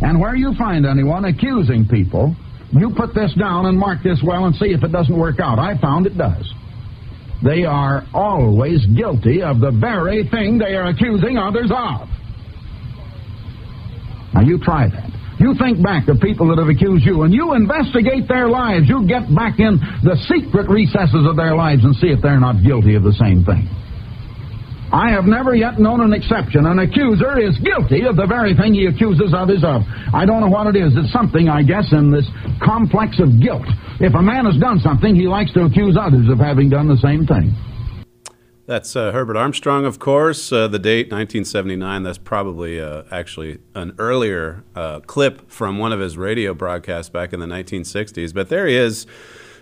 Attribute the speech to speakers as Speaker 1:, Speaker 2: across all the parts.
Speaker 1: And where you find anyone accusing people, you put this down and mark this well and see if it doesn't work out. I found it does. They are always guilty of the very thing they are accusing others of. Now you try that. You think back to people that have accused you and you investigate their lives. You get back in the secret recesses of their lives and see if they're not guilty of the same thing. I have never yet known an exception. An accuser is guilty of the very thing he accuses others of. I don't know what it is. It's something, I guess, in this complex of guilt. If a man has done something, he likes to accuse others of having done the same thing.
Speaker 2: That's uh, Herbert Armstrong, of course. Uh, the date, 1979. That's probably uh, actually an earlier uh, clip from one of his radio broadcasts back in the 1960s. But there he is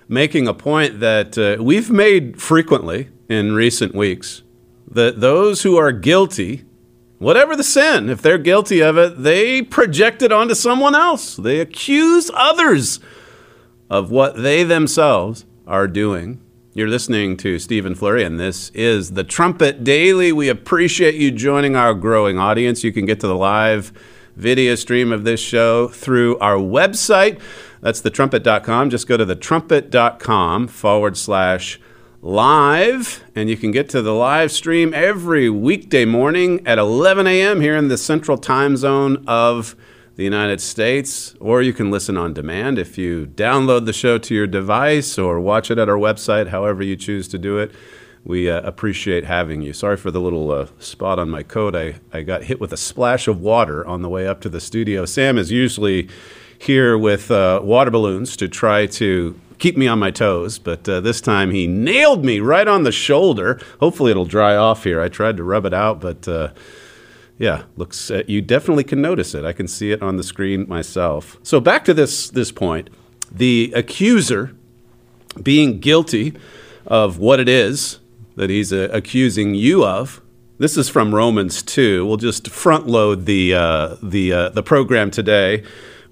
Speaker 2: making a point that uh, we've made frequently in recent weeks that those who are guilty, whatever the sin, if they're guilty of it, they project it onto someone else. They accuse others of what they themselves are doing. You're listening to Stephen Flurry, and this is the Trumpet Daily. We appreciate you joining our growing audience. You can get to the live video stream of this show through our website. That's thetrumpet.com. Just go to thetrumpet.com forward slash live, and you can get to the live stream every weekday morning at 11 a.m. here in the central time zone of the United States, or you can listen on demand if you download the show to your device or watch it at our website, however you choose to do it. We uh, appreciate having you. Sorry for the little uh, spot on my coat. I, I got hit with a splash of water on the way up to the studio. Sam is usually here with uh, water balloons to try to keep me on my toes, but uh, this time he nailed me right on the shoulder. Hopefully it'll dry off here. I tried to rub it out, but uh, yeah, looks uh, you definitely can notice it. I can see it on the screen myself. So back to this this point, the accuser being guilty of what it is that he's uh, accusing you of. This is from Romans 2. We'll just front load the uh, the uh, the program today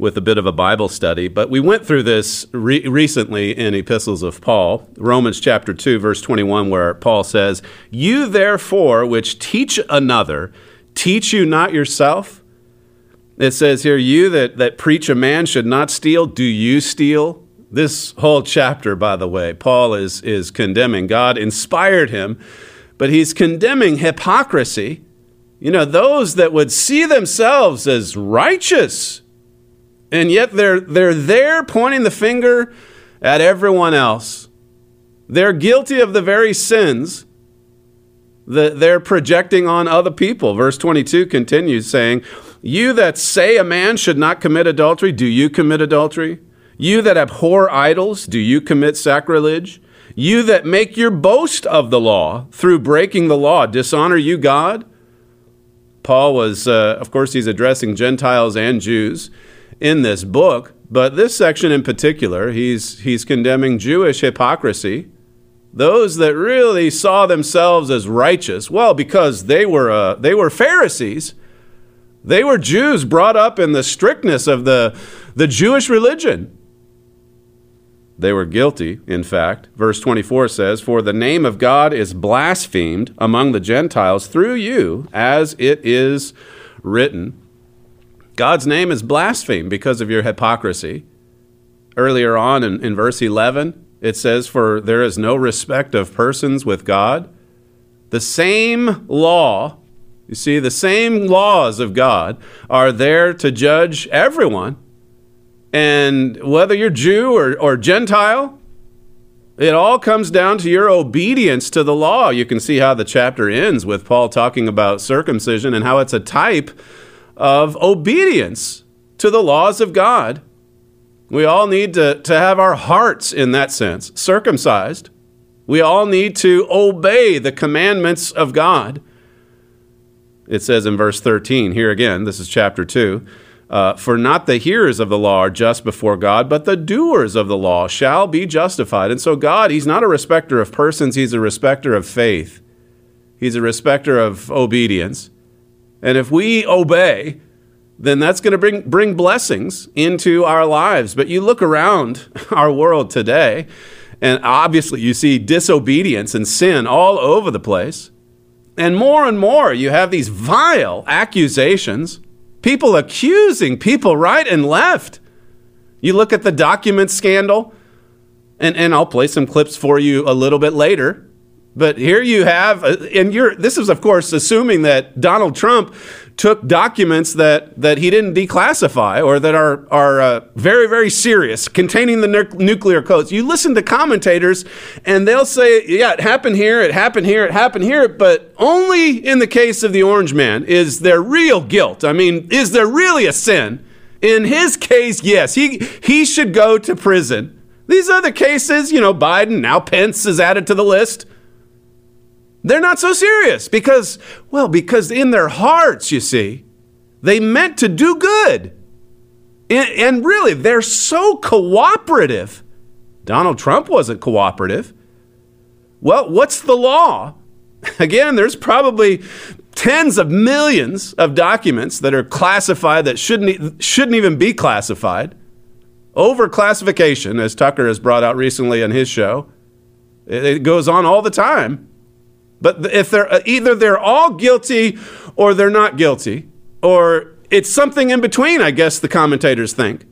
Speaker 2: with a bit of a Bible study. But we went through this re- recently in Epistles of Paul, Romans chapter 2, verse 21, where Paul says, You therefore, which teach another, teach you not yourself? It says here, You that, that preach a man should not steal, do you steal? This whole chapter, by the way, Paul is, is condemning. God inspired him, but he's condemning hypocrisy. You know, those that would see themselves as righteous and yet they're, they're there pointing the finger at everyone else. They're guilty of the very sins that they're projecting on other people. Verse 22 continues saying, You that say a man should not commit adultery, do you commit adultery? You that abhor idols, do you commit sacrilege? You that make your boast of the law through breaking the law, dishonor you God? Paul was, uh, of course, he's addressing Gentiles and Jews in this book, but this section in particular, he's, he's condemning Jewish hypocrisy. Those that really saw themselves as righteous, well, because they were, uh, they were Pharisees. They were Jews brought up in the strictness of the, the Jewish religion. They were guilty, in fact. Verse 24 says, For the name of God is blasphemed among the Gentiles through you, as it is written. God's name is blasphemed because of your hypocrisy. Earlier on in, in verse 11, it says, For there is no respect of persons with God. The same law, you see, the same laws of God are there to judge everyone. And whether you're Jew or, or Gentile, it all comes down to your obedience to the law. You can see how the chapter ends with Paul talking about circumcision and how it's a type of obedience to the laws of God. We all need to, to have our hearts, in that sense, circumcised. We all need to obey the commandments of God. It says in verse 13, here again, this is chapter 2 Uh, for not the hearers of the law are just before God, but the doers of the law shall be justified. And so, God, He's not a respecter of persons, He's a respecter of faith. He's a respecter of obedience. And if we obey, then that's going to bring, bring blessings into our lives. But you look around our world today, and obviously you see disobedience and sin all over the place. And more and more, you have these vile accusations, people accusing people right and left. You look at the document scandal, and, and I'll play some clips for you a little bit later. But here you have, uh, and you're, this is, of course, assuming that Donald Trump took documents that, that he didn't declassify or that are, are uh, very, very serious, containing the nu- nuclear codes. You listen to commentators, and they'll say, yeah, it happened here, it happened here, it happened here, but only in the case of the Orange Man is there real guilt. I mean, is there really a sin? In his case, yes, he, he should go to prison. These other cases, you know, Biden, now Pence is added to the list. They're not so serious because, well, because in their hearts, you see, they meant to do good. And, and, really, they're so cooperative. Donald Trump wasn't cooperative. Well, what's the law? Again, there's probably tens of millions of documents that are classified that shouldn't, shouldn't even be classified. Overclassification, as Tucker has brought out recently on his show, it goes on all the time. But if they're uh, either they're all guilty or they're not guilty, or it's something in between, I guess the commentators think.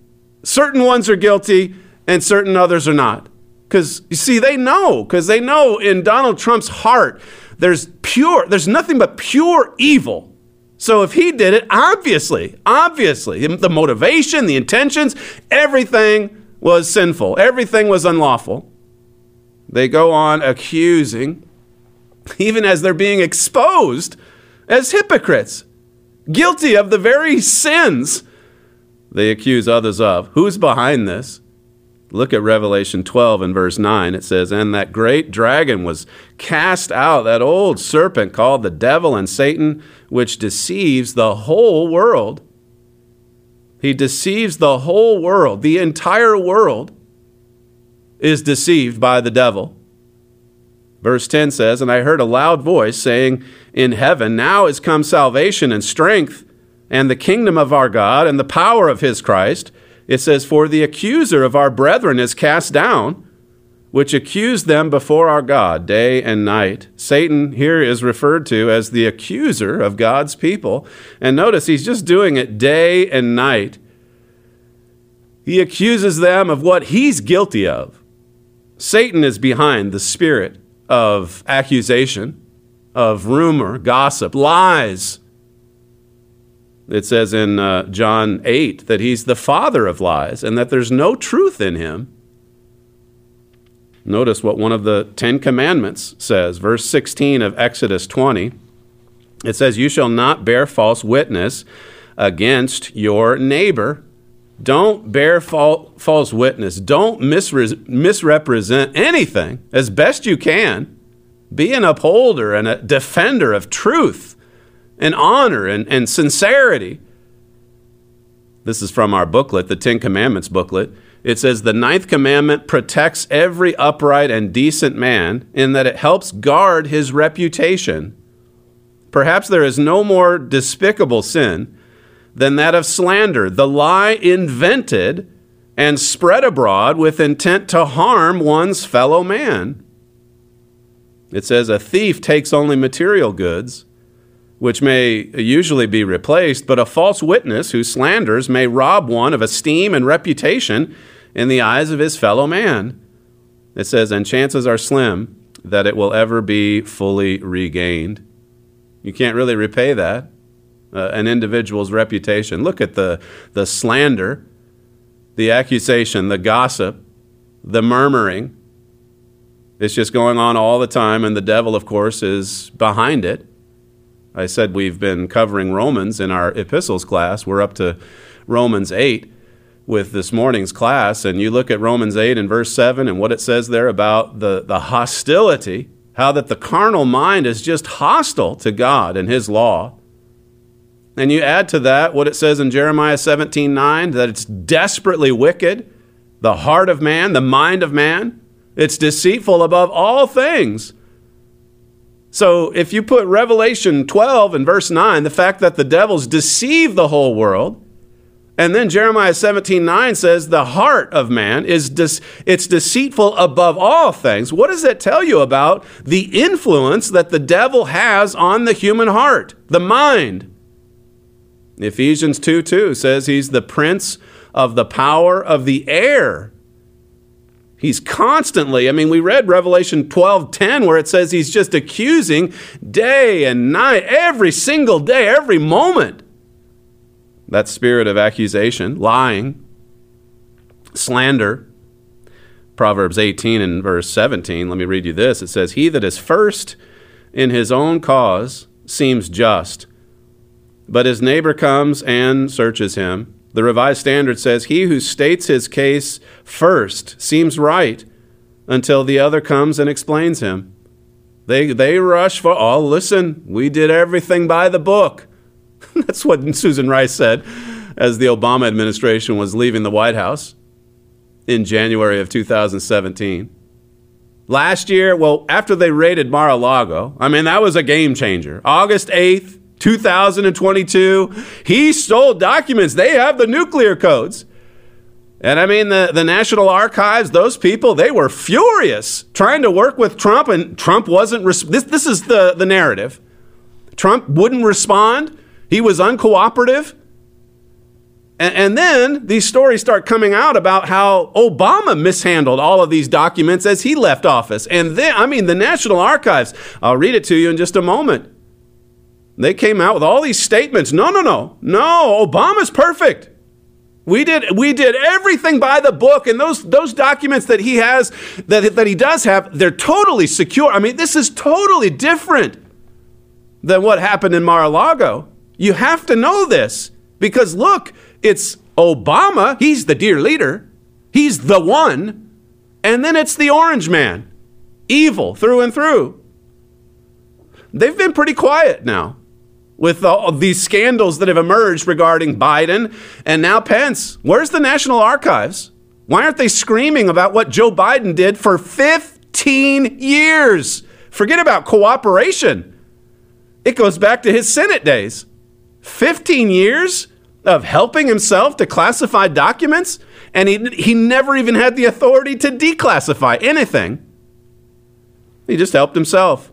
Speaker 2: Certain ones are guilty and certain others are not. Because you see, they know, because they know in Donald Trump's heart, there's pure, there's nothing but pure evil. So if he did it, obviously, obviously, the motivation, the intentions, everything was sinful, everything was unlawful. They go on accusing even as they're being exposed as hypocrites, guilty of the very sins they accuse others of. Who's behind this? Look at Revelation 12 and verse 9. It says, And that great dragon was cast out, that old serpent called the devil and Satan, which deceives the whole world. He deceives the whole world. The entire world is deceived by the devil. Verse 10 says, And I heard a loud voice saying, In heaven now is come salvation and strength, and the kingdom of our God, and the power of his Christ. It says, For the accuser of our brethren is cast down, which accused them before our God day and night. Satan here is referred to as the accuser of God's people. And notice he's just doing it day and night. He accuses them of what he's guilty of. Satan is behind the spirit of accusation, of rumor, gossip, lies. It says in uh, John 8 that he's the father of lies and that there's no truth in him. Notice what one of the Ten Commandments says, verse 16 of Exodus 20. It says, You shall not bear false witness against your neighbor. Don't bear false witness. Don't misre- misrepresent anything as best you can. Be an upholder and a defender of truth and honor and, and sincerity. This is from our booklet, the Ten Commandments booklet. It says the ninth commandment protects every upright and decent man in that it helps guard his reputation. Perhaps there is no more despicable sin than that of slander, the lie invented and spread abroad with intent to harm one's fellow man. It says a thief takes only material goods, which may usually be replaced, but a false witness who slanders may rob one of esteem and reputation in the eyes of his fellow man. It says, and chances are slim that it will ever be fully regained. You can't really repay that uh, an individual's reputation. Look at the, the slander, the accusation, the gossip, the murmuring. It's just going on all the time, and the devil, of course, is behind it. I said we've been covering Romans in our epistles class. We're up to Romans 8 with this morning's class, and you look at Romans 8 and verse 7 and what it says there about the, the hostility, how that the carnal mind is just hostile to God and His law. And you add to that what it says in Jeremiah 17 9, that it's desperately wicked, the heart of man, the mind of man, it's deceitful above all things. So if you put Revelation 12 and verse 9, the fact that the devils deceive the whole world, and then Jeremiah 17 9 says the heart of man is it's deceitful above all things. What does that tell you about the influence that the devil has on the human heart, the mind? Ephesians 2 2 says he's the prince of the power of the air. He's constantly, I mean, we read Revelation 12 10 where it says he's just accusing day and night, every single day, every moment. That spirit of accusation, lying, slander. Proverbs 18 and verse 17, let me read you this. It says, He that is first in his own cause seems just but his neighbor comes and searches him. The Revised Standard says, He who states his case first seems right until the other comes and explains him. They, they rush for, oh, listen, we did everything by the book. That's what Susan Rice said as the Obama administration was leaving the White House in January of 2017. Last year, well, after they raided Mar a Lago, I mean, that was a game changer. August 8th, 2022. He stole documents. They have the nuclear codes. And I mean, the, the National Archives, those people, they were furious trying to work with Trump, and Trump wasn't. Res- this, this is the, the narrative. Trump wouldn't respond, he was uncooperative. And, and then these stories start coming out about how Obama mishandled all of these documents as he left office. And then, I mean, the National Archives, I'll read it to you in just a moment. They came out with all these statements. No, no, no. No, Obama's perfect. We did we did everything by the book, and those those documents that he has that that he does have, they're totally secure. I mean, this is totally different than what happened in Mar-a-Lago. You have to know this because look, it's Obama. He's the dear leader. He's the one, and then it's the orange man, evil through and through. They've been pretty quiet now with all these scandals that have emerged regarding Biden and now Pence. Where's the National Archives? Why aren't they screaming about what Joe Biden did for 15 years? Forget about cooperation. It goes back to his Senate days. 15 years of helping himself to classify documents, and he, he never even had the authority to declassify anything. He just helped himself.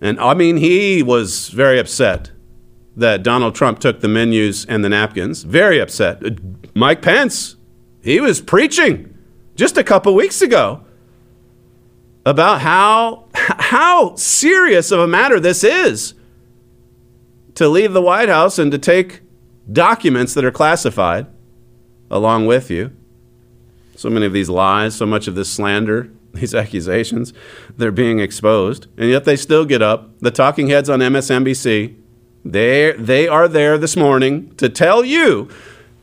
Speaker 2: And I mean, he was very upset that Donald Trump took the menus and the napkins. Very upset. Uh, Mike Pence, he was preaching just a couple weeks ago about how, how serious of a matter this is to leave the White House and to take documents that are classified along with you. So many of these lies, so much of this slander, these accusations, they're being exposed, and yet they still get up. The talking heads on MSNBC, they they are there this morning to tell you,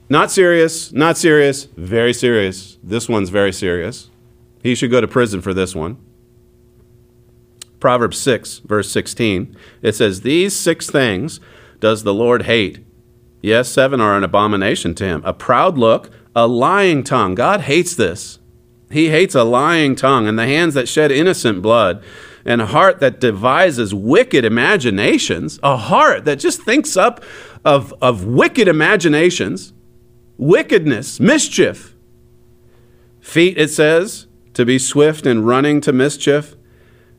Speaker 2: not serious, not serious, very serious. This one's very serious. He should go to prison for this one. Proverbs 6, verse 16, it says, These six things does the Lord hate. Yes, seven are an abomination to him. A proud look, a lying tongue. God hates this. He hates a lying tongue and the hands that shed innocent blood, and a heart that devises wicked imaginations, a heart that just thinks up of, of wicked imaginations, wickedness, mischief. Feet, it says, to be swift in running to mischief.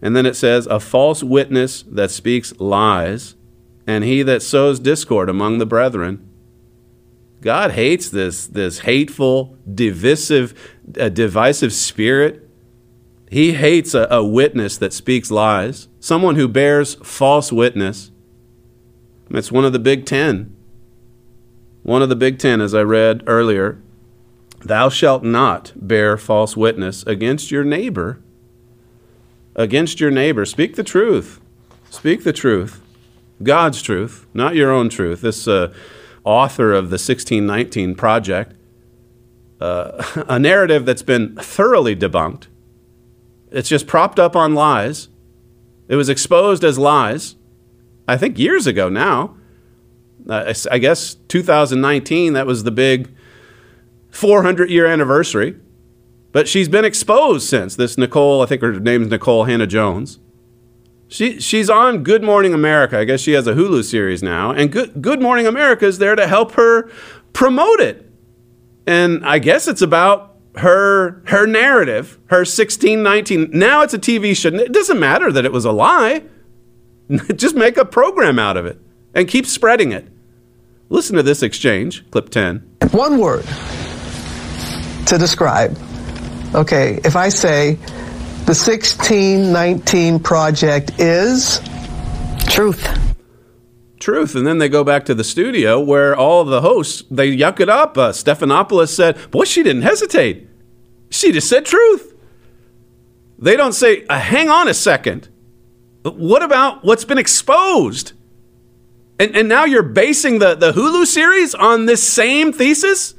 Speaker 2: And then it says, a false witness that speaks lies, and he that sows discord among the brethren. God hates this, this hateful, divisive, uh, divisive spirit. He hates a, a witness that speaks lies, someone who bears false witness. It's one of the big ten. One of the big ten, as I read earlier. Thou shalt not bear false witness against your neighbor. Against your neighbor. Speak the truth. Speak the truth. God's truth, not your own truth. This uh, author of the 1619 Project, uh, a narrative that's been thoroughly debunked. It's just propped up on lies. It was exposed as lies, I think years ago now. Uh, I guess 2019, that was the big 400 year anniversary. But she's been exposed since. This Nicole, I think her name's Nicole Hannah-Jones. She, she's on Good Morning America. I guess she has a Hulu series now. And Good, Good Morning America is there to help her promote it. And I guess it's about her her narrative, her 1619. Now it's a TV show. It doesn't matter that it was a lie. Just make a program out of it and keep spreading it. Listen to this exchange, clip 10.
Speaker 3: One word to describe. Okay, if I say the 1619 project is
Speaker 4: truth.
Speaker 2: Truth. And then they go back to the studio where all the hosts, they yuck it up. Uh, Stephanopoulos said, boy, she didn't hesitate. She just said truth. They don't say, uh, hang on a second. What about what's been exposed? And, and now you're basing the, the Hulu series on this same thesis?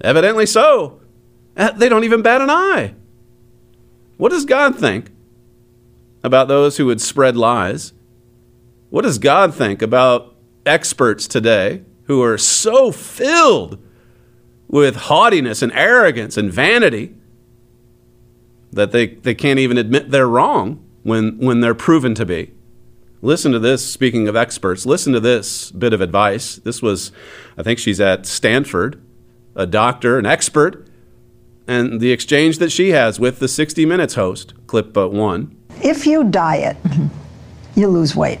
Speaker 2: Evidently so. Uh, they don't even bat an eye. What does God think about those who would spread lies? What does God think about experts today who are so filled with haughtiness and arrogance and vanity that they, they can't even admit they're wrong when, when they're proven to be? Listen to this, speaking of experts, listen to this bit of advice. This was, I think she's at Stanford, a doctor, an expert, and the exchange that she has with the 60 Minutes host, clip one.
Speaker 4: If you diet, mm-hmm. you lose weight,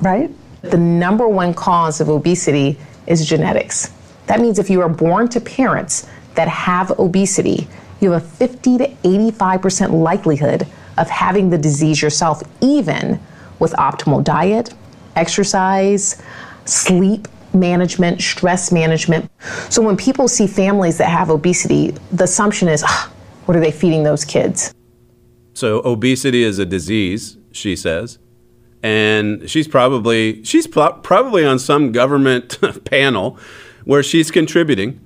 Speaker 4: right?
Speaker 5: The number one cause of obesity is genetics. That means if you are born to parents that have obesity, you have a 50 to 85% likelihood of having the disease yourself, even with optimal diet, exercise, sleep management, stress management. So when people see families that have obesity, the assumption is, oh, what are they feeding those kids?
Speaker 2: So obesity is a disease, she says. And she's probably she's probably on some government panel where she's contributing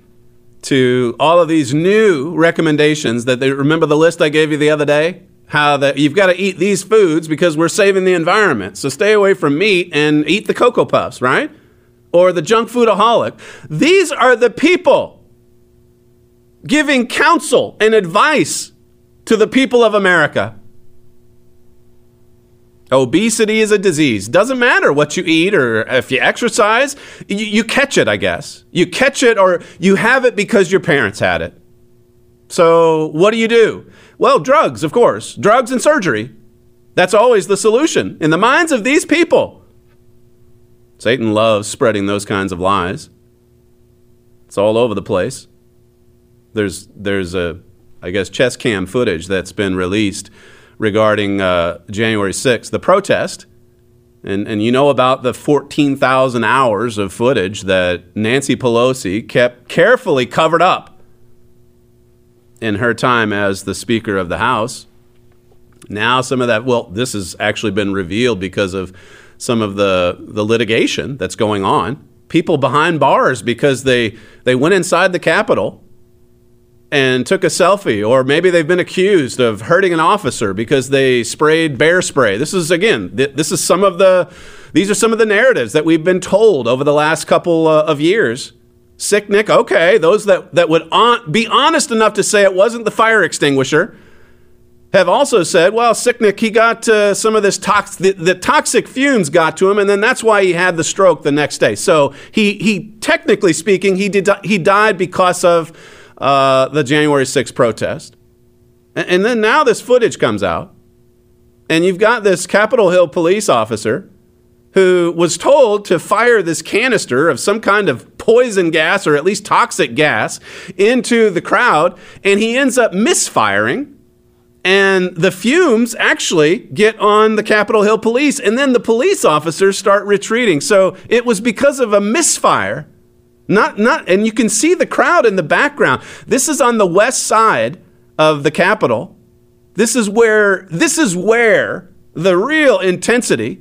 Speaker 2: to all of these new recommendations that they remember the list I gave you the other day? how that you've got to eat these foods because we're saving the environment. So stay away from meat and eat the Cocoa Puffs, right? Or the junk foodaholic. These are the people giving counsel and advice to the people of America. Obesity is a disease. Doesn't matter what you eat or if you exercise, you, you, catch it, I guess. You catch it or you have it because your parents had it. So, what do you do? Well, drugs, of course, drugs and surgery. That's always the solution in the minds of these people. Satan loves spreading those kinds of lies. It's all over the place. There's, there's a, I guess, chess cam footage that's been released regarding uh, January 6th, the protest. And, and you know about the 14,000 hours of footage that Nancy Pelosi kept carefully covered up in her time as the Speaker of the House. Now, some of that, well, this has actually been revealed because of some of the, the litigation that's going on. People behind bars because they, they went inside the Capitol and took a selfie, or maybe they've been accused of hurting an officer because they sprayed bear spray. This is, again, th- this is some of the, these are some of the narratives that we've been told over the last couple uh, of years Sicknick, okay. Those that, that would on, be honest enough to say it wasn't the fire extinguisher have also said, well, Sicknick, he got uh, some of this tox- the, the, toxic fumes got to him, and then that's why he had the stroke the next day. So he, he technically speaking, he, did, he died because of uh, the January 6th protest. And, and then now this footage comes out, and you've got this Capitol Hill police officer who was told to fire this canister of some kind of poison gas or at least toxic gas into the crowd, and he ends up misfiring. And the fumes actually get on the Capitol Hill police, and then the police officers start retreating. So it was because of a misfire. Not, not, and you can see the crowd in the background. This is on the west side of the Capitol. This is where, this is where the real intensity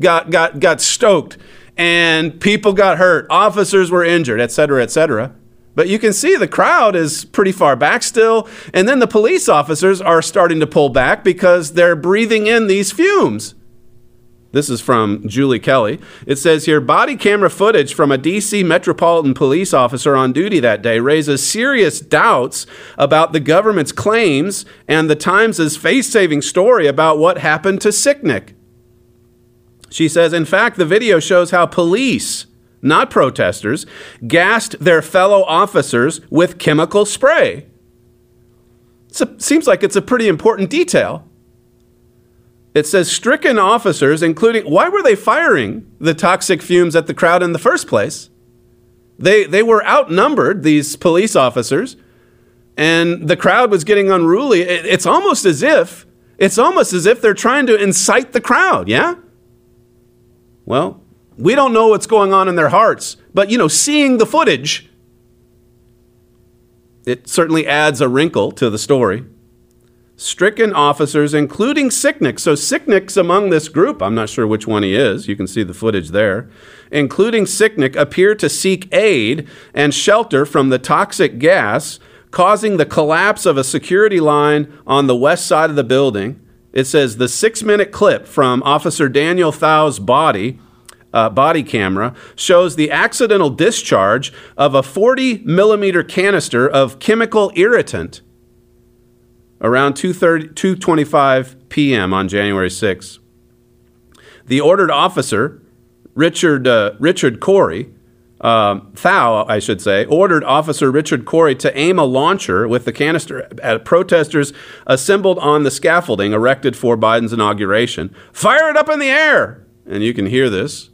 Speaker 2: got, got, got stoked and people got hurt, officers were injured, et cetera, et cetera. But you can see the crowd is pretty far back still. And then the police officers are starting to pull back because they're breathing in these fumes. This is from Julie Kelly. It says here body camera footage from a DC Metropolitan Police officer on duty that day raises serious doubts about the government's claims and the Times' face saving story about what happened to Sicknick. She says, in fact, the video shows how police, not protesters, gassed their fellow officers with chemical spray. It seems like it's a pretty important detail. It says stricken officers, including why were they firing the toxic fumes at the crowd in the first place? They they were outnumbered, these police officers, and the crowd was getting unruly. It, it's almost as if it's almost as if they're trying to incite the crowd, yeah? Well, we don't know what's going on in their hearts, but you know, seeing the footage it certainly adds a wrinkle to the story stricken officers, including Sicknick. So Sicknick's among this group. I'm not sure which one he is. You can see the footage there. Including Sicknick, appear to seek aid and shelter from the toxic gas, causing the collapse of a security line on the west side of the building. It says the six minute clip from Officer Daniel Thau's body. Uh, body camera shows the accidental discharge of a 40 millimeter canister of chemical irritant around 2.25 p.m. on January 6. The ordered officer, Richard, uh, Richard Corey, uh, Thau, I should say, ordered Officer Richard Corey to aim a launcher with the canister at protesters assembled on the scaffolding erected for Biden's inauguration. Fire it up in the air! And you can hear this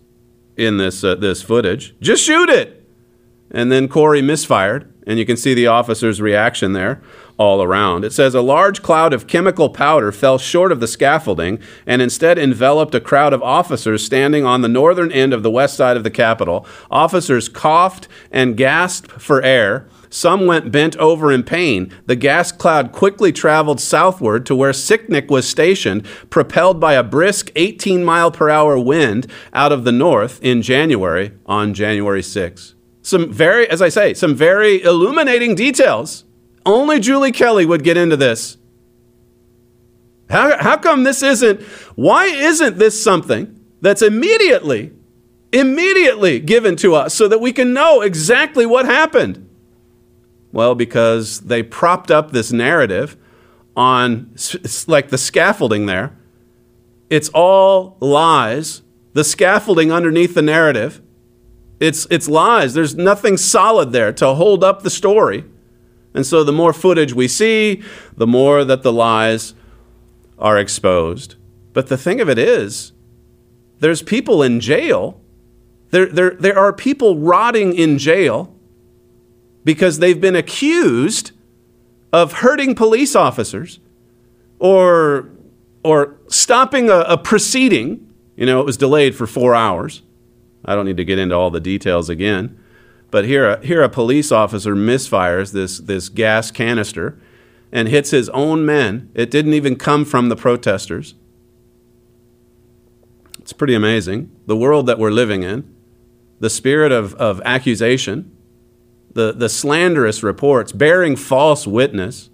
Speaker 2: in this, uh, this footage. Just shoot it! And then Corey misfired, and you can see the officer's reaction there all around. It says a large cloud of chemical powder fell short of the scaffolding and instead enveloped a crowd of officers standing on the northern end of the west side of the Capitol. Officers coughed and gasped for air. Some went bent over in pain. The gas cloud quickly traveled southward to where Sicknick was stationed, propelled by a brisk 18 mile per hour wind out of the north in January on January 6. Some very, as I say, some very illuminating details only Julie Kelly would get into this. How, how come this isn't, why isn't this something that's immediately, immediately given to us so that we can know exactly what happened? Well, because they propped up this narrative on like the scaffolding there. It's all lies. The scaffolding underneath the narrative, it's, it's lies. There's nothing solid there to hold up the story. And so the more footage we see, the more that the lies are exposed. But the thing of it is, there's people in jail. There, there, there are people rotting in jail because they've been accused of hurting police officers or, or stopping a, a proceeding. You know, it was delayed for four hours. I don't need to get into all the details again. But here, a, here a police officer misfires this, this gas canister and hits his own men. It didn't even come from the protesters. It's pretty amazing. The world that we're living in, the spirit of, of accusation, the, the slanderous reports, bearing false witness,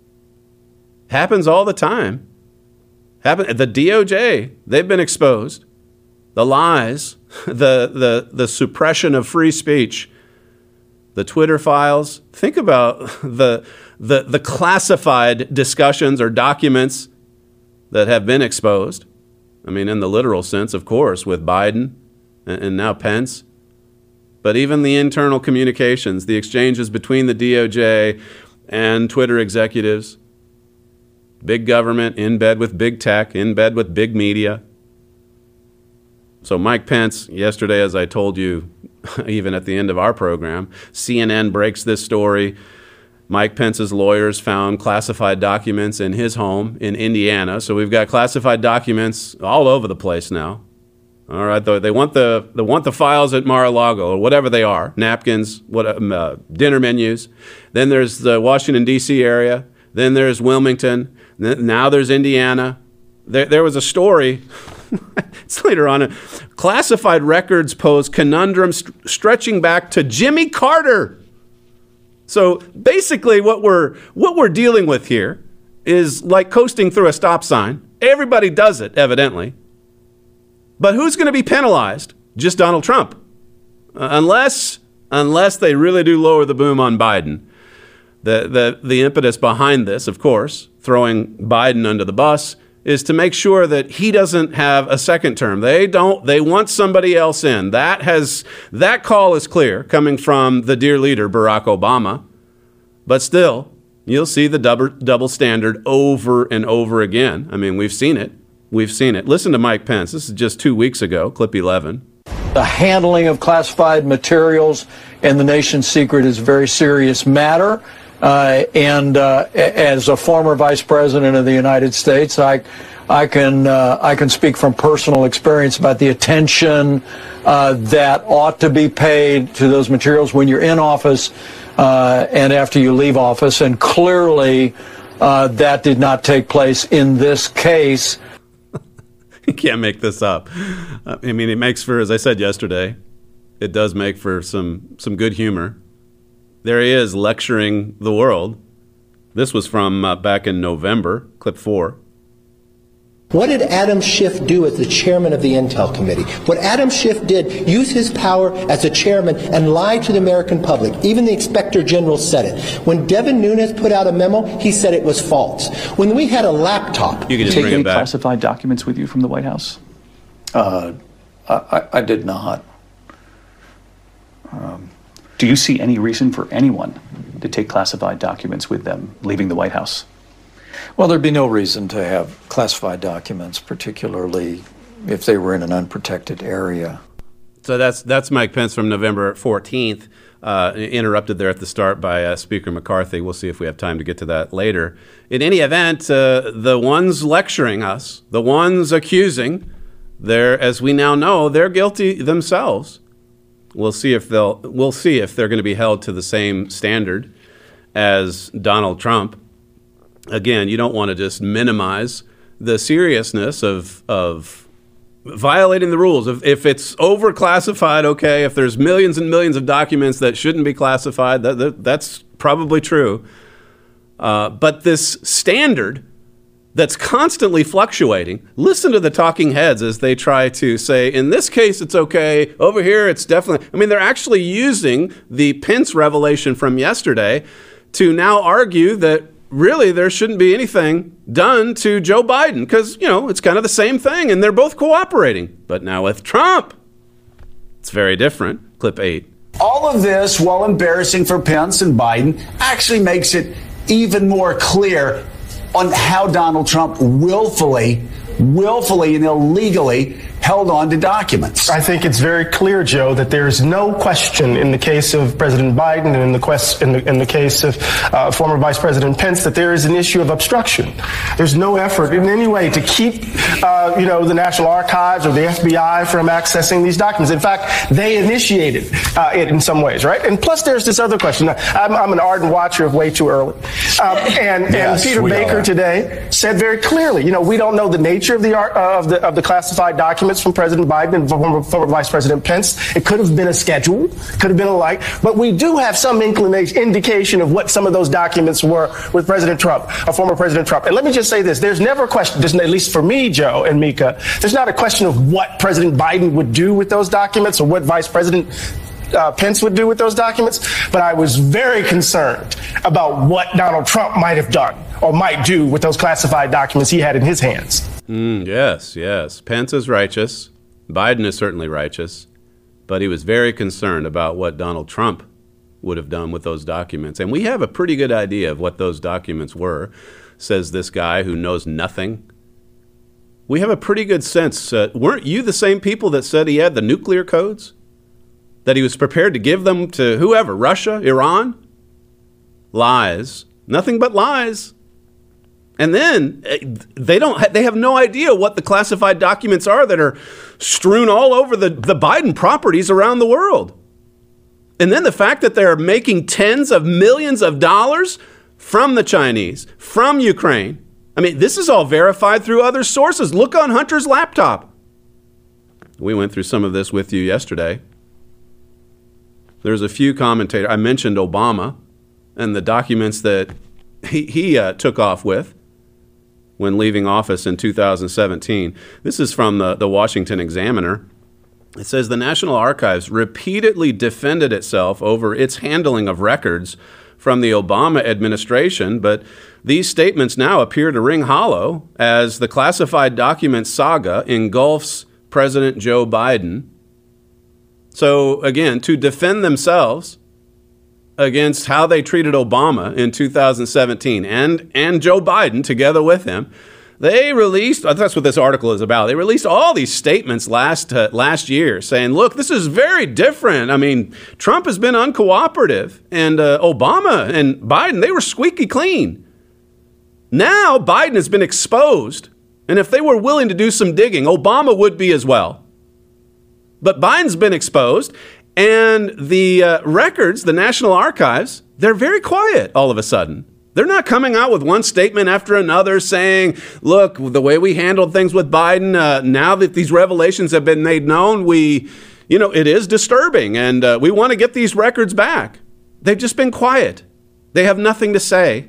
Speaker 2: happens all the time. Happen, the DOJ, they've been exposed. The lies, the, the, the suppression of free speech, the Twitter files. Think about the, the, the classified discussions or documents that have been exposed. I mean, in the literal sense, of course, with Biden and, and now Pence. But even the internal communications, the exchanges between the DOJ and Twitter executives, big government in bed with big tech, in bed with big media. So, Mike Pence, yesterday, as I told you, even at the end of our program. CNN breaks this story. Mike Pence's lawyers found classified documents in his home in Indiana. So we've got classified documents all over the place now. All right, they want the they want the files at Mar-a-Lago or whatever they are, napkins, what um, uh, dinner menus. Then there's the Washington D.C. area. Then there's Wilmington. Now there's Indiana. There, there was a story it's later on. Classified records pose conundrums st- stretching back to Jimmy Carter. So basically, what we're what we're dealing with here is like coasting through a stop sign. Everybody does it, evidently. But who's going to be penalized? Just Donald Trump. Uh, unless unless they really do lower the boom on Biden. The, the, the impetus behind this, of course, throwing Biden under the bus, is to make sure that he doesn't have a second term. They don't they want somebody else in. That has that call is clear coming from the dear leader Barack Obama. But still, you'll see the double double standard over and over again. I mean, we've seen it. We've seen it. Listen to Mike Pence. This is just 2 weeks ago, clip 11.
Speaker 6: The handling of classified materials and the nation's secret is a very serious matter. Uh, and uh, as a former vice president of the United States, I, I can uh, I can speak from personal experience about the attention uh, that ought to be paid to those materials when you're in office uh, and after you leave office. And clearly, uh, that did not take place in this case.
Speaker 2: you can't make this up. I mean, it makes for, as I said yesterday, it does make for some some good humor there he is lecturing the world. This was from uh, back in November, clip four.
Speaker 7: What did Adam Schiff do as the chairman of the Intel Committee? What Adam Schiff did, use his power as a chairman and lie to the American public. Even the Inspector General said it. When Devin Nunes put out a memo, he said it was false. When we had a laptop.
Speaker 2: You can just
Speaker 8: take
Speaker 2: bring
Speaker 8: any
Speaker 2: it back.
Speaker 8: classified documents with you from the White House?
Speaker 6: Uh, I, I did not.
Speaker 8: Um, do you see any reason for anyone to take classified documents with them leaving the White House?
Speaker 6: Well, there'd be no reason to have classified documents, particularly if they were in an unprotected area.
Speaker 2: So that's that's Mike Pence from November 14th, uh, interrupted there at the start by uh, Speaker McCarthy. We'll see if we have time to get to that later. In any event, uh, the ones lecturing us, the ones accusing, they're as we now know, they're guilty themselves. We'll see if they'll we'll see if they're going to be held to the same standard as Donald Trump. Again, you don't want to just minimize the seriousness of of violating the rules. If, if it's overclassified, okay. If there's millions and millions of documents that shouldn't be classified, that, that that's probably true. Uh, but this standard that's constantly fluctuating. Listen to the talking heads as they try to say, in this case, it's okay. Over here, it's definitely. I mean, they're actually using the Pence revelation from yesterday to now argue that really there shouldn't be anything done to Joe Biden because, you know, it's kind of the same thing and they're both cooperating. But now with Trump, it's very different. Clip eight.
Speaker 9: All of this, while embarrassing for Pence and Biden, actually makes it even more clear on how Donald Trump willfully, willfully and illegally held on to documents.
Speaker 10: I think it's very clear, Joe, that there is no question in the case of President Biden and in the, quest, in the, in the case of uh, former Vice President Pence that there is an issue of obstruction. There's no effort in any way to keep, uh, you know, the National Archives or the FBI from accessing these documents. In fact, they initiated uh, it in some ways, right? And plus, there's this other question. I'm, I'm an ardent watcher of Way Too Early, um, and,
Speaker 9: Yes,
Speaker 10: and Peter Baker
Speaker 9: are.
Speaker 10: today said very clearly, you know, we don't know the nature of the uh, of the of the classified documents from President Biden and former, former Vice President Pence. It could have been a schedule, could have been a like, but we do have some inclination, indication of what some of those documents were with President Trump, a former President Trump. And let me just say this: there's never a question, at least for me, Joe and Mika, there's not a question of what President Biden would do with those documents or what Vice President uh, Pence would do with those documents, but I was very concerned about what Donald Trump might have done or might do with those classified documents he had in his hands.
Speaker 2: Mm, yes, yes. Pence is righteous. Biden is certainly righteous. But he was very concerned about what Donald Trump would have done with those documents. And we have a pretty good idea of what those documents were, says this guy who knows nothing. We have a pretty good sense. Uh, weren't you the same people that said he had the nuclear codes? That he was prepared to give them to whoever, Russia, Iran? Lies. Nothing but lies. And then eh, they don't they have no idea what the classified documents are that are strewn all over the, the Biden properties around the world. And then the fact that they're making tens of millions of dollars from the Chinese, from Ukraine. I mean, this is all verified through other sources. Look on Hunter's laptop. We went through some of this with you yesterday. There's a few commentators. I mentioned Obama and the documents that he, he uh, took off with. when leaving office in 2017. This is from the, the Washington Examiner. It says the National Archives repeatedly defended itself over its handling of records from the Obama administration, but these statements now appear to ring hollow as the classified document saga engulfs President Joe Biden. So, again, to defend themselves against how they treated Obama in 2017 and, and Joe Biden together with him, they released that's what this article is about. They released all these statements last uh, last year saying, "Look, this is very different. I mean, Trump has been uncooperative, and uh, Obama and Biden they were squeaky clean. Now Biden has been exposed, and if they were willing to do some digging, Obama would be as well. But Biden's been exposed, and the uh, records, the National Archives, they're very quiet all of a sudden." They're not coming out with one statement after another saying, look, the way we handled things with Biden, uh, now that these revelations have been made known, we, you know, it is disturbing and uh, we want to get these records back. They've just been quiet. They have nothing to say.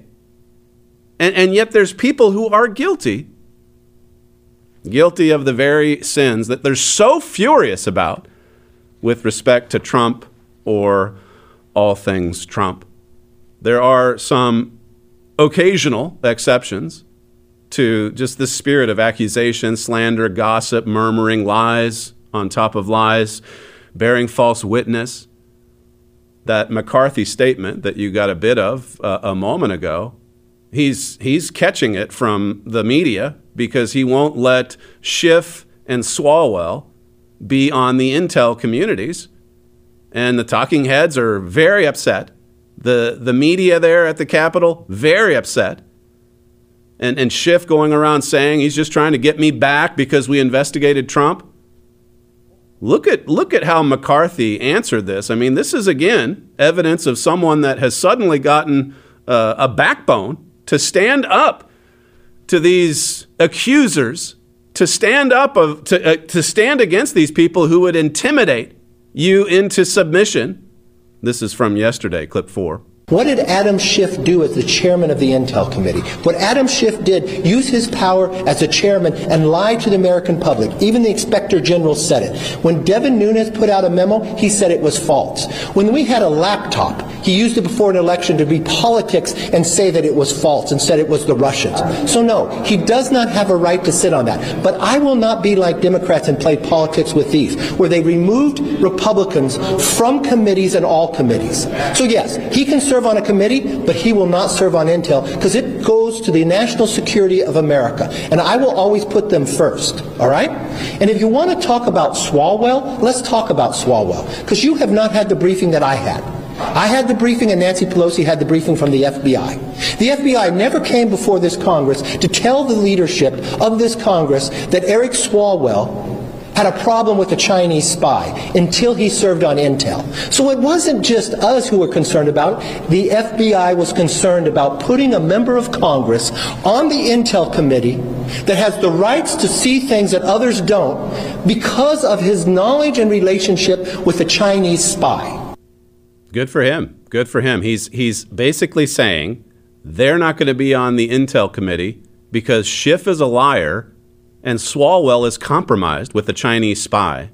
Speaker 2: And, and yet there's people who are guilty, guilty of the very sins that they're so furious about with respect to Trump or all things Trump. There are some occasional exceptions to just the spirit of accusation, slander, gossip, murmuring, lies on top of lies, bearing false witness. That McCarthy statement that you got a bit of uh, a moment ago, he's, he's catching it from the media because he won't let Schiff and Swalwell be on the intel communities. And the talking heads are very upset the, the media there at the Capitol, very upset. And, and Schiff going around saying he's just trying to get me back because we investigated Trump. Look at, look at how McCarthy answered this. I mean, this is again evidence of someone that has suddenly gotten uh, a backbone to stand up to these accusers, to stand up of, to, uh, to stand against these people who would intimidate you into submission this is from yesterday, clip four.
Speaker 7: What did Adam Schiff do as the chairman of the Intel Committee? What Adam Schiff did, use his power as a chairman and lie to the American public. Even the Inspector General said it. When Devin Nunes put out a memo, he said it was false. When we had a laptop, he used it before an election to be politics and say that it was false and said it was the Russians. So no, he does not have a right to sit on that. But I will not be like Democrats and play politics with these, where they removed Republicans from committees and all committees. So yes, he can serve on a committee, but he will not serve on Intel because it goes to the national security of America. And I will always put them first. All right? And if you want to talk about Swalwell, let's talk about Swalwell because you have not had the briefing that I had. I had the briefing and Nancy Pelosi had the briefing from the FBI. The FBI never came before this Congress to tell the leadership of this Congress that Eric Swalwell had a problem with a Chinese spy until he served on Intel. So it wasn't just us who were concerned about it. The FBI was concerned about putting a member of Congress on the Intel committee that has the rights to see things that others don't because of his knowledge and relationship with a Chinese spy.
Speaker 2: Good for him. Good for him. He's he's basically saying they're not going to be on the Intel committee because Schiff is a liar and Swalwell is compromised with a Chinese spy.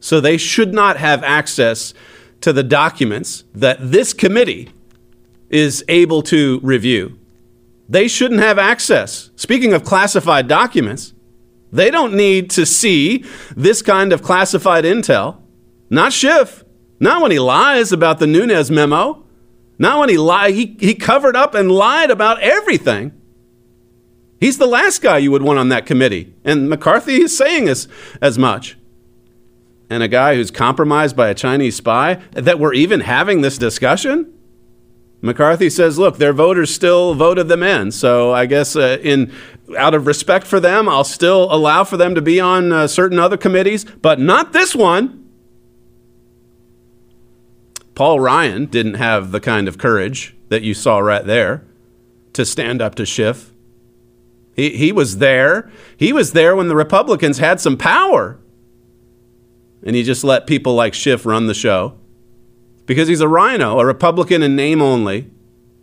Speaker 2: So they should not have access to the documents that this committee is able to review. They shouldn't have access. Speaking of classified documents, they don't need to see this kind of classified intel. Not Schiff. Not when he lies about the Nunes memo. Not when he lied. He, he covered up and lied about everything. He's the last guy you would want on that committee. And McCarthy is saying as, as much. And a guy who's compromised by a Chinese spy, that we're even having this discussion? McCarthy says, look, their voters still voted them in. So I guess uh, in out of respect for them, I'll still allow for them to be on uh, certain other committees, but not this one. Paul Ryan didn't have the kind of courage that you saw right there to stand up to Schiff he, he was there. He was there when the Republicans had some power. And he just let people like Schiff run the show because he's a rhino, a Republican in name only.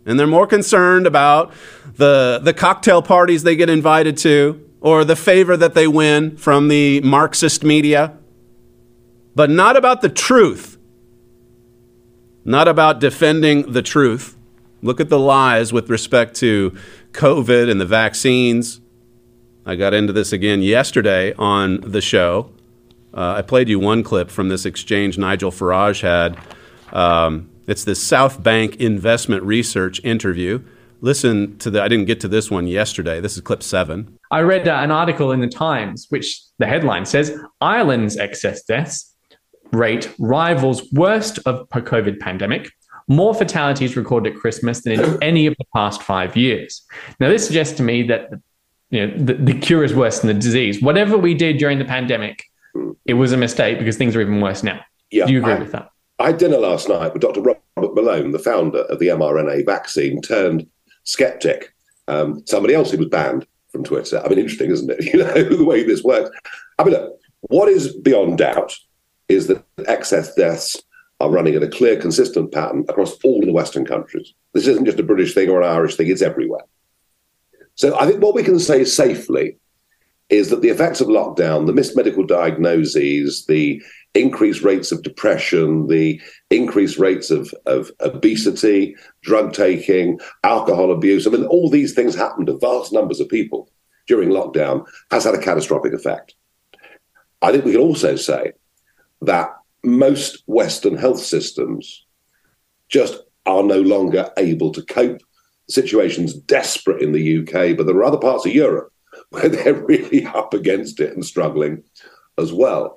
Speaker 2: and they're more concerned about the, the cocktail parties they get invited to or the favor that they win from the Marxist media, but not about the truth, not about defending the truth. Look at the lies with respect to COVID and the vaccines. I got into this again yesterday on the show. Uh, I played you one clip from this exchange Nigel Farage had. Um, it's this South Bank Investment Research interview. Listen to the, I didn't get to this one yesterday. This is clip seven.
Speaker 11: I read uh, an article in the Times, which the headline says Ireland's excess deaths rate rivals worst of COVID pandemic, more fatalities recorded at Christmas than in any of the past five years. Now, this suggests to me that you know the, the cure is worse than the disease. Whatever we did during the pandemic, it was a mistake because things are even worse now.
Speaker 12: Yeah,
Speaker 11: Do you agree
Speaker 12: I-
Speaker 11: with that?
Speaker 12: I had dinner last night with Dr. Robert Malone, the founder of the mRNA vaccine turned skeptic. Um, somebody else who was banned from Twitter. I mean, interesting, isn't it? You know, the way this works. I mean, look, what is beyond doubt is that excess deaths are running in a clear, consistent pattern across all of the Western countries. This isn't just a British thing or an Irish thing, it's everywhere. So I think what we can say safely is that the effects of lockdown, the missed medical diagnoses, the increased rates of depression, the increased rates of, of obesity, drug taking, alcohol abuse, I mean, all these things happened to vast numbers of people during lockdown has had a catastrophic effect. I think we can also say that most Western health systems just are no longer able to cope. The situation's desperate in the UK, but there are other parts of Europe where they're really up against it and struggling as well.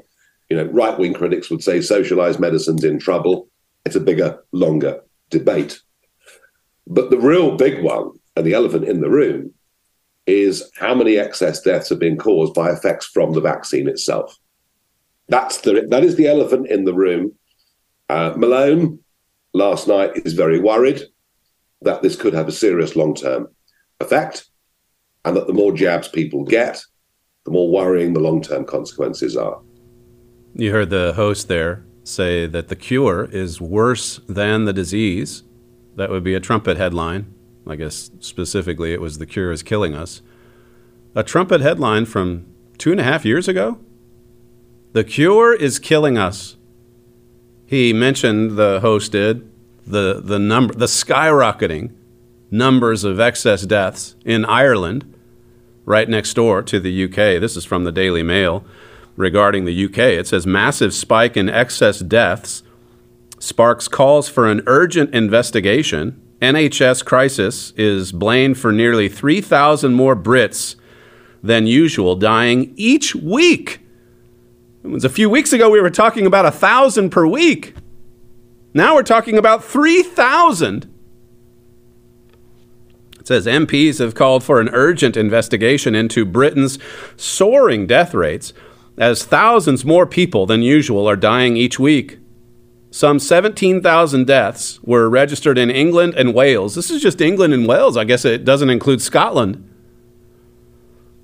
Speaker 12: You know, right wing critics would say socialized medicine's in trouble. It's a bigger, longer debate. But the real big one, and the elephant in the room, is how many excess deaths have been caused by effects from the vaccine itself. That's the that is the elephant in the room. Uh, Malone last night is very worried that this could have a serious long term effect, and that the more jabs people get, the more worrying the long term consequences are.
Speaker 2: You heard the host there say that the cure is worse than the disease. That would be a trumpet headline. I guess specifically it was the cure is killing us. A trumpet headline from two and a half years ago? The cure is killing us. He mentioned, the host did, the, the number the skyrocketing numbers of excess deaths in Ireland, right next door to the UK. This is from the Daily Mail regarding the UK. It says massive spike in excess deaths sparks calls for an urgent investigation. NHS crisis is blamed for nearly 3,000 more Brits than usual dying each week. It was a few weeks ago we were talking about a thousand per week. Now we're talking about 3,000. It says MPs have called for an urgent investigation into Britain's soaring death rates as thousands more people than usual are dying each week. Some 17,000 deaths were registered in England and Wales. This is just England and Wales. I guess it doesn't include Scotland.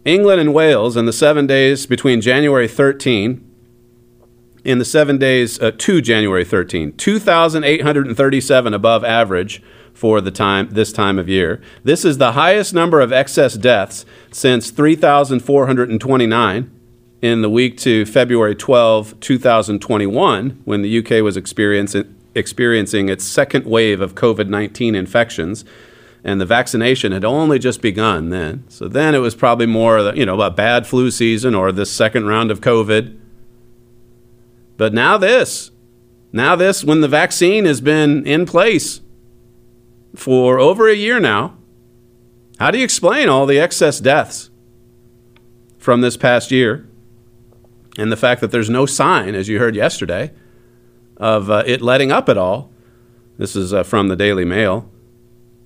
Speaker 2: England and Wales in the seven days between January 13 in the seven days uh, to January 13, 2,837 above average for the time this time of year. This is the highest number of excess deaths since 3,429 in the week to February 12, 2021, when the UK was experiencing experiencing its second wave of COVID 19 infections. And the vaccination had only just begun then. So then it was probably more, you know, a bad flu season or this second round of COVID. But now this. Now this, when the vaccine has been in place for over a year now, how do you explain all the excess deaths from this past year? And the fact that there's no sign, as you heard yesterday, of uh, it letting up at all. This is uh, from the Daily Mail.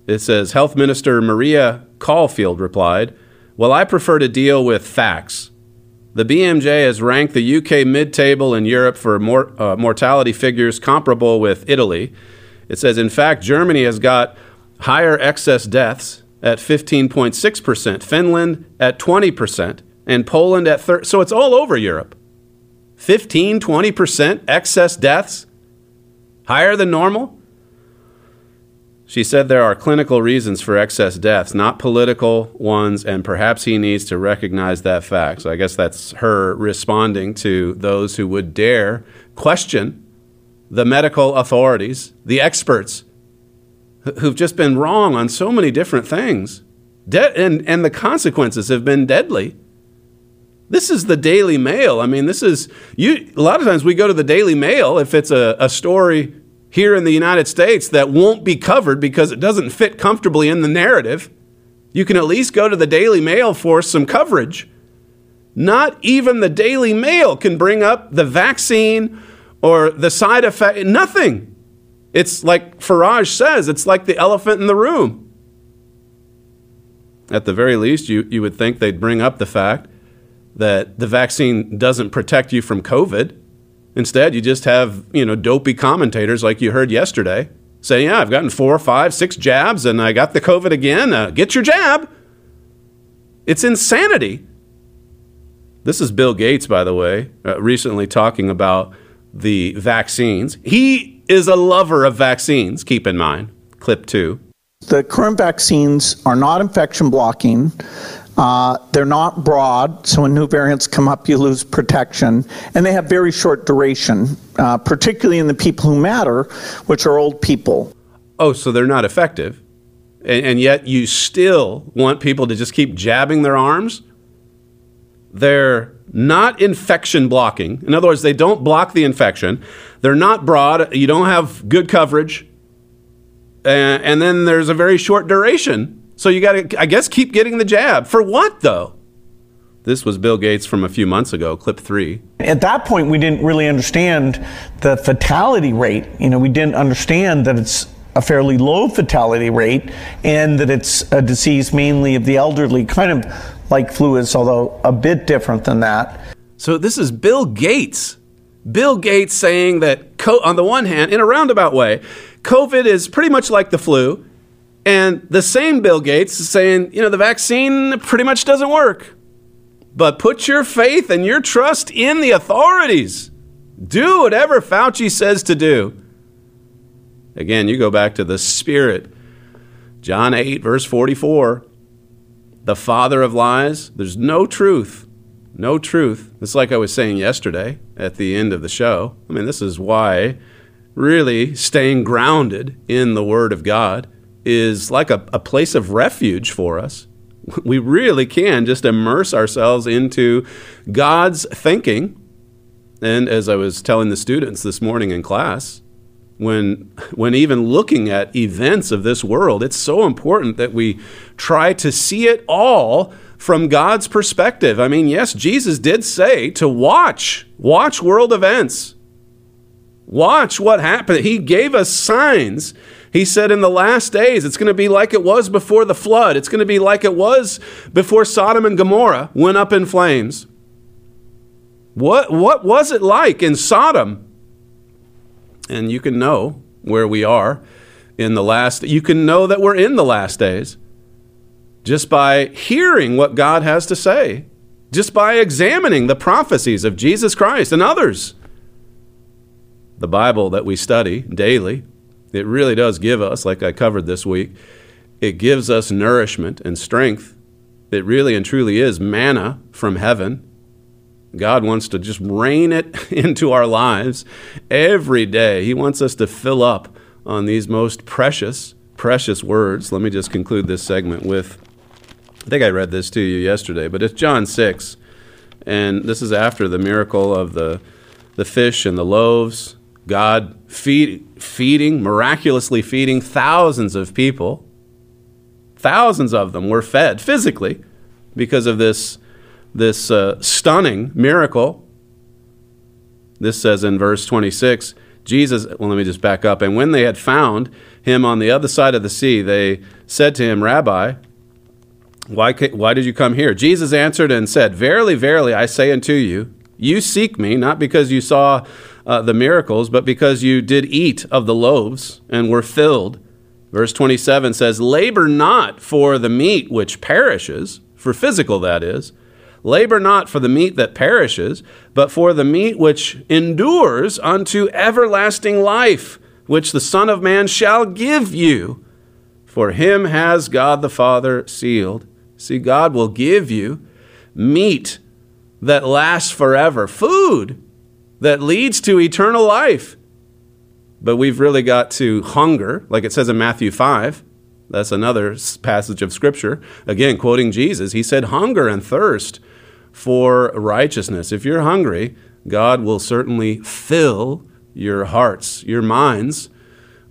Speaker 2: It says Health Minister Maria Caulfield replied, Well, I prefer to deal with facts. The BMJ has ranked the UK mid table in Europe for mor- uh, mortality figures comparable with Italy. It says, in fact, Germany has got higher excess deaths at 15.6%, Finland at 20%, and Poland at 30 So it's all over Europe. 15, 20% excess deaths, higher than normal. She said there are clinical reasons for excess deaths, not political ones, and perhaps he needs to recognize that fact. So I guess that's her responding to those who would dare question the medical authorities, the experts, who've just been wrong on so many different things. De- and, and the consequences have been deadly. This is the Daily Mail. I mean, this is you. A lot of times we go to the Daily Mail if it's a, a story here in the United States that won't be covered because it doesn't fit comfortably in the narrative. You can at least go to the Daily Mail for some coverage. Not even the Daily Mail can bring up the vaccine or the side effect. Nothing. It's like Farage says, it's like the elephant in the room. At the very least, you, you would think they'd bring up the fact that the vaccine doesn't protect you from COVID. Instead, you just have, you know, dopey commentators like you heard yesterday saying, yeah, I've gotten four, five, six jabs and I got the COVID again. Uh, get your jab. It's insanity. This is Bill Gates, by the way, uh, recently talking about the vaccines. He is a lover of vaccines, keep in mind. Clip two.
Speaker 13: The current vaccines are not infection blocking. Uh, they're not broad, so when new variants come up, you lose protection. And they have very short duration, uh, particularly in the people who matter, which are old people.
Speaker 2: Oh, so they're not effective. And, and yet you still want people to just keep jabbing their arms? They're not infection blocking. In other words, they don't block the infection. They're not broad. You don't have good coverage. And, and then there's a very short duration. So you got to, I guess, keep getting the jab. For what, though? This was Bill Gates from a few months ago, clip three.
Speaker 13: At that point, we didn't really understand the fatality rate. You know, we didn't understand that it's a fairly low fatality rate and that it's a disease mainly of the elderly, kind of like flu is, although a bit different than that.
Speaker 2: So this is Bill Gates. Bill Gates saying that, co- on the one hand, in a roundabout way, COVID is pretty much like the flu. And the same Bill Gates is saying, you know, the vaccine pretty much doesn't work. But put your faith and your trust in the authorities. Do whatever Fauci says to do. Again, you go back to the Spirit. John 8, verse 44. The father of lies. There's no truth. No truth. It's like I was saying yesterday at the end of the show. I mean, this is why really staying grounded in the Word of God is like a, a place of refuge for us. We really can just immerse ourselves into God's thinking. And as I was telling the students this morning in class, when when even looking at events of this world, it's so important that we try to see it all from God's perspective. I mean, yes, Jesus did say to watch, watch world events. Watch what happened. He gave us signs. He said in the last days, it's going to be like it was before the flood. It's going to be like it was before Sodom and Gomorrah went up in flames. What, what was it like in Sodom? And you can know where we are in the last, you can know that we're in the last days just by hearing what God has to say, just by examining the prophecies of Jesus Christ and others. The Bible that we study daily, it really does give us, like I covered this week, it gives us nourishment and strength. It really and truly is manna from heaven. God wants to just rain it into our lives every day. He wants us to fill up on these most precious, precious words. Let me just conclude this segment with I think I read this to you yesterday, but it's John 6. And this is after the miracle of the, the fish and the loaves. God feed, feeding, miraculously feeding thousands of people. Thousands of them were fed physically because of this, this uh, stunning miracle. This says in verse 26 Jesus, well, let me just back up. And when they had found him on the other side of the sea, they said to him, Rabbi, why, why did you come here? Jesus answered and said, Verily, verily, I say unto you, you seek me not because you saw uh, the miracles, but because you did eat of the loaves and were filled. Verse 27 says, Labor not for the meat which perishes, for physical that is. Labor not for the meat that perishes, but for the meat which endures unto everlasting life, which the Son of Man shall give you. For him has God the Father sealed. See, God will give you meat that lasts forever, food that leads to eternal life. But we've really got to hunger, like it says in Matthew 5. That's another passage of Scripture. Again, quoting Jesus, he said, Hunger and thirst for righteousness. If you're hungry, God will certainly fill your hearts, your minds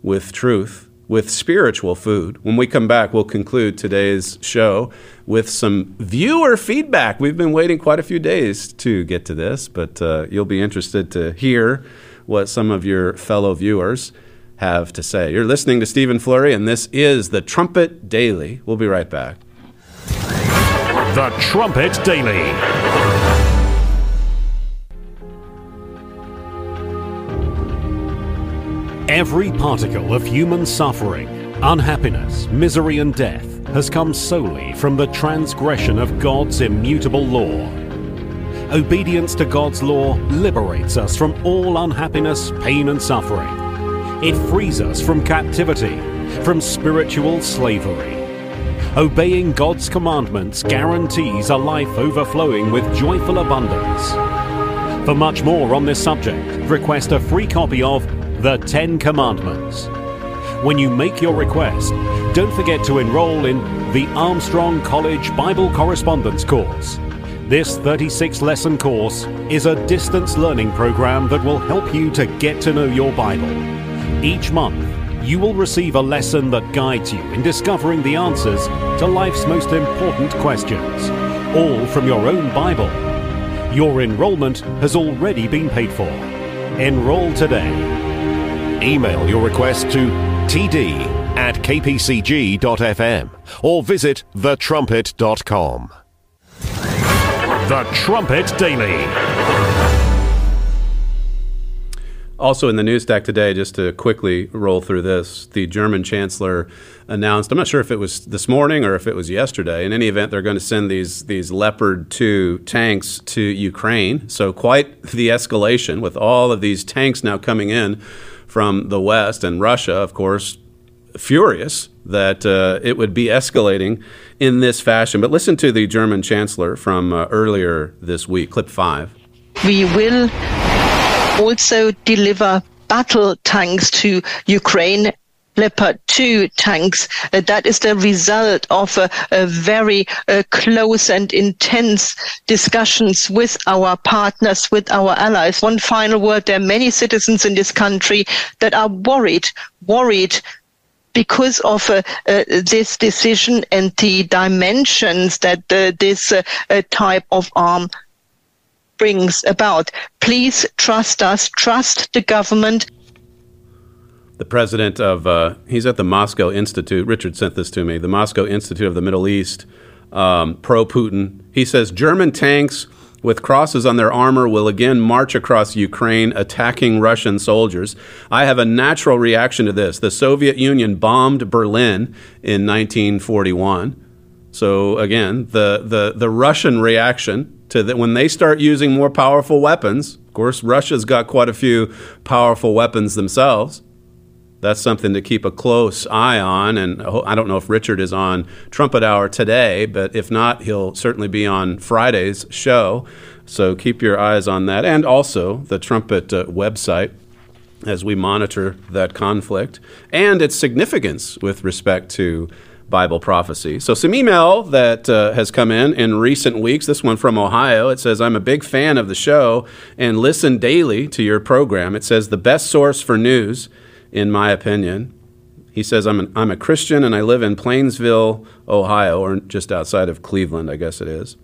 Speaker 2: with truth, with spiritual food. When we come back, we'll conclude today's show with some viewer feedback. We've been waiting quite a few days to get to this, but uh, you'll be interested to hear what some of your fellow viewers have to say. You're listening to Stephen Flurry, and this is the Trumpet Daily. We'll be right back.
Speaker 14: The Trumpet Daily. Every particle of human suffering, unhappiness, misery, and death has come solely from the transgression of God's immutable law. Obedience to God's law liberates us from all unhappiness, pain, and suffering. It frees us from captivity, from spiritual slavery. Obeying God's commandments guarantees a life overflowing with joyful abundance. For much more on this subject, request a free copy of The Ten Commandments. When you make your request, don't forget to enroll in the Armstrong College Bible Correspondence course. This 36 lesson course is a distance learning program that will help you to get to know your Bible. Each month, you will receive a lesson that guides you in discovering the answers to life's most important questions, all from your own Bible. Your enrollment has already been paid for. Enroll today. Email your request to td at kpcg.fm or visit thetrumpet.com. The Trumpet Daily.
Speaker 2: Also in the news stack today, just to quickly roll through this, the German chancellor announced. I'm not sure if it was this morning or if it was yesterday. In any event, they're going to send these these Leopard 2 tanks to Ukraine. So quite the escalation with all of these tanks now coming in from the west and Russia, of course, furious that uh, it would be escalating in this fashion. But listen to the German chancellor from uh, earlier this week, clip five.
Speaker 15: We will also deliver battle tanks to Ukraine. Leopard 2 tanks. Uh, that is the result of a, a very uh, close and intense discussions with our partners, with our allies. One final word. There are many citizens in this country that are worried, worried because of uh, uh, this decision and the dimensions that uh, this uh, type of arm brings about. Please trust us, trust the government.
Speaker 2: The president of, uh, he's at the Moscow Institute. Richard sent this to me, the Moscow Institute of the Middle East, um, pro Putin. He says German tanks with crosses on their armor will again march across Ukraine, attacking Russian soldiers. I have a natural reaction to this. The Soviet Union bombed Berlin in 1941. So again, the, the, the Russian reaction to that when they start using more powerful weapons, of course, Russia's got quite a few powerful weapons themselves. That's something to keep a close eye on. And I don't know if Richard is on Trumpet Hour today, but if not, he'll certainly be on Friday's show. So keep your eyes on that. And also the Trumpet uh, website as we monitor that conflict and its significance with respect to Bible prophecy. So, some email that uh, has come in in recent weeks. This one from Ohio. It says, I'm a big fan of the show and listen daily to your program. It says, the best source for news, in my opinion. He says, I'm, an, I'm a Christian and I live in Plainsville, Ohio, or just outside of Cleveland, I guess it is.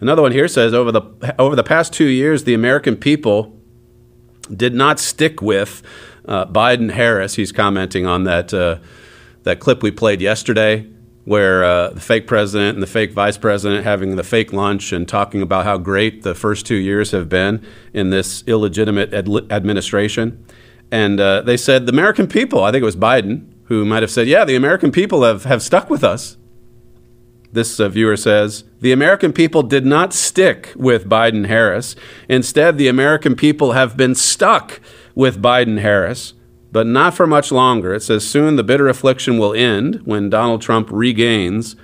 Speaker 2: Another one here says, over the, over the past two years, the American people did not stick with uh, Biden Harris. He's commenting on that. Uh, that clip we played yesterday where uh, the fake president and the fake vice president having the fake lunch and talking about how great the first two years have been in this illegitimate ad- administration. And uh, they said the American people, I think it was Biden, who might have said, Yeah, the American people have, have stuck with us. This uh, viewer says, The American people did not stick with Biden Harris. Instead, the American people have been stuck with Biden Harris but not for much longer. It says, Soon the bitter affliction will end when Donald Trump regains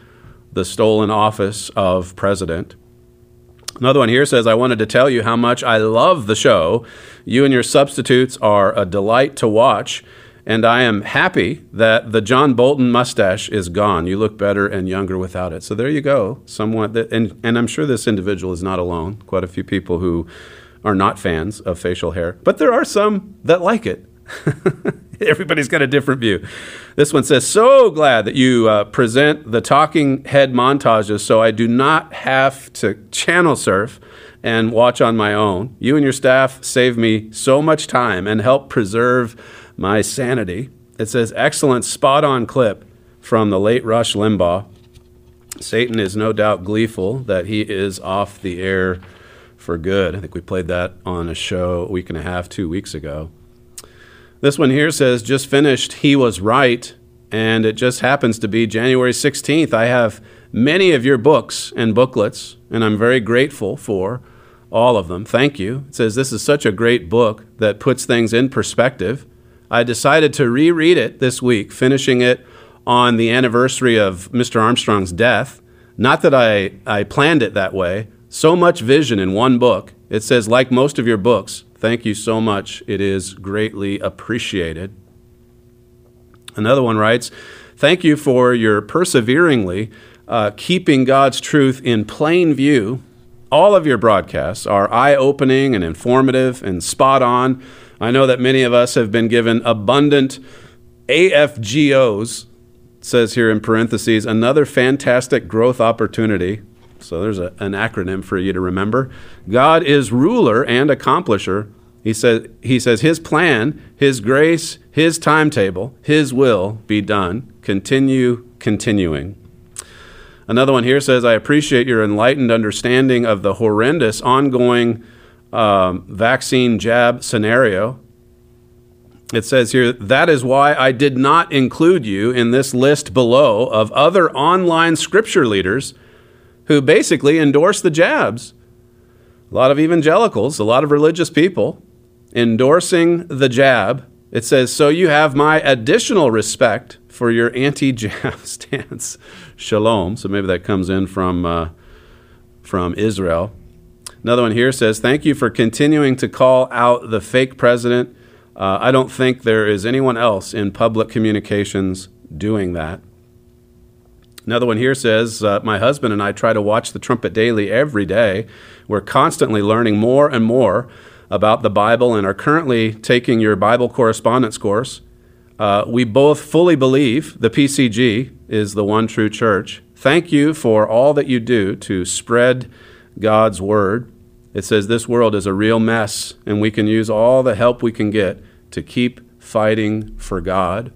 Speaker 2: the stolen office of president. Another one here says, I wanted to tell you how much I love the show. You and your substitutes are a delight to watch, and I am happy that the John Bolton mustache is gone. You look better and younger without it. So there you go. Someone that, and, and I'm sure this individual is not alone. Quite a few people who are not fans of facial hair, but there are some that like it. Everybody's got a different view. This one says, So glad that you uh, present the talking head montages so I do not have to channel surf and watch on my own. You and your staff save me so much time and help preserve my sanity. It says, Excellent, spot on clip from the late Rush Limbaugh. Satan is no doubt gleeful that he is off the air for good. I think we played that on a show a week and a half, two weeks ago. This one here says, just finished, he was right, and it just happens to be January 16th. I have many of your books and booklets, and I'm very grateful for all of them. Thank you. It says, This is such a great book that puts things in perspective. I decided to reread it this week, finishing it on the anniversary of Mr. Armstrong's death. Not that I, I planned it that way. So much vision in one book. It says, like most of your books, Thank you so much. It is greatly appreciated. Another one writes, Thank you for your perseveringly uh, keeping God's truth in plain view. All of your broadcasts are eye opening and informative and spot on. I know that many of us have been given abundant AFGOs, says here in parentheses, another fantastic growth opportunity. So there's a, an acronym for you to remember. God is ruler and accomplisher. He says, he says, His plan, His grace, His timetable, His will be done. Continue continuing. Another one here says, I appreciate your enlightened understanding of the horrendous ongoing um, vaccine jab scenario. It says here, that is why I did not include you in this list below of other online scripture leaders who basically endorse the jabs. A lot of evangelicals, a lot of religious people endorsing the jab. It says, So you have my additional respect for your anti jab stance. Shalom. So maybe that comes in from, uh, from Israel. Another one here says, Thank you for continuing to call out the fake president. Uh, I don't think there is anyone else in public communications doing that. Another one here says, uh, My husband and I try to watch the Trumpet Daily every day. We're constantly learning more and more about the Bible and are currently taking your Bible correspondence course. Uh, we both fully believe the PCG is the one true church. Thank you for all that you do to spread God's word. It says this world is a real mess, and we can use all the help we can get to keep fighting for God.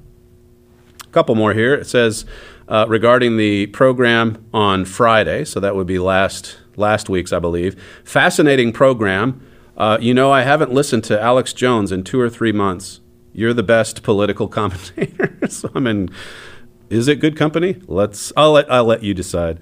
Speaker 2: A couple more here. It says, uh, regarding the program on Friday. So that would be last last week's, I believe. Fascinating program. Uh, you know, I haven't listened to Alex Jones in two or three months. You're the best political commentator. so I'm in. Is it good company? Let's. I'll let. I'll let you decide.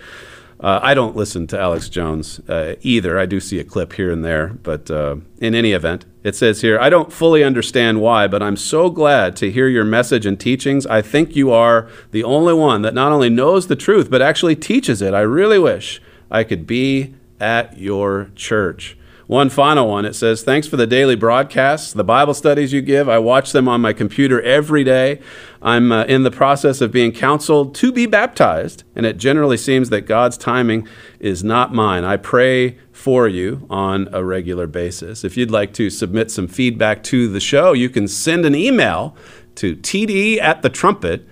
Speaker 2: Uh, I don't listen to Alex Jones uh, either. I do see a clip here and there, but uh, in any event, it says here I don't fully understand why, but I'm so glad to hear your message and teachings. I think you are the only one that not only knows the truth, but actually teaches it. I really wish I could be at your church. One final one. It says, Thanks for the daily broadcasts, the Bible studies you give. I watch them on my computer every day. I'm uh, in the process of being counseled to be baptized, and it generally seems that God's timing is not mine. I pray for you on a regular basis. If you'd like to submit some feedback to the show, you can send an email to td at the trumpet.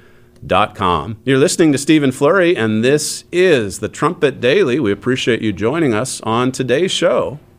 Speaker 2: Dot Com. You're listening to Stephen Flurry, and this is the Trumpet Daily. We appreciate you joining us on today's show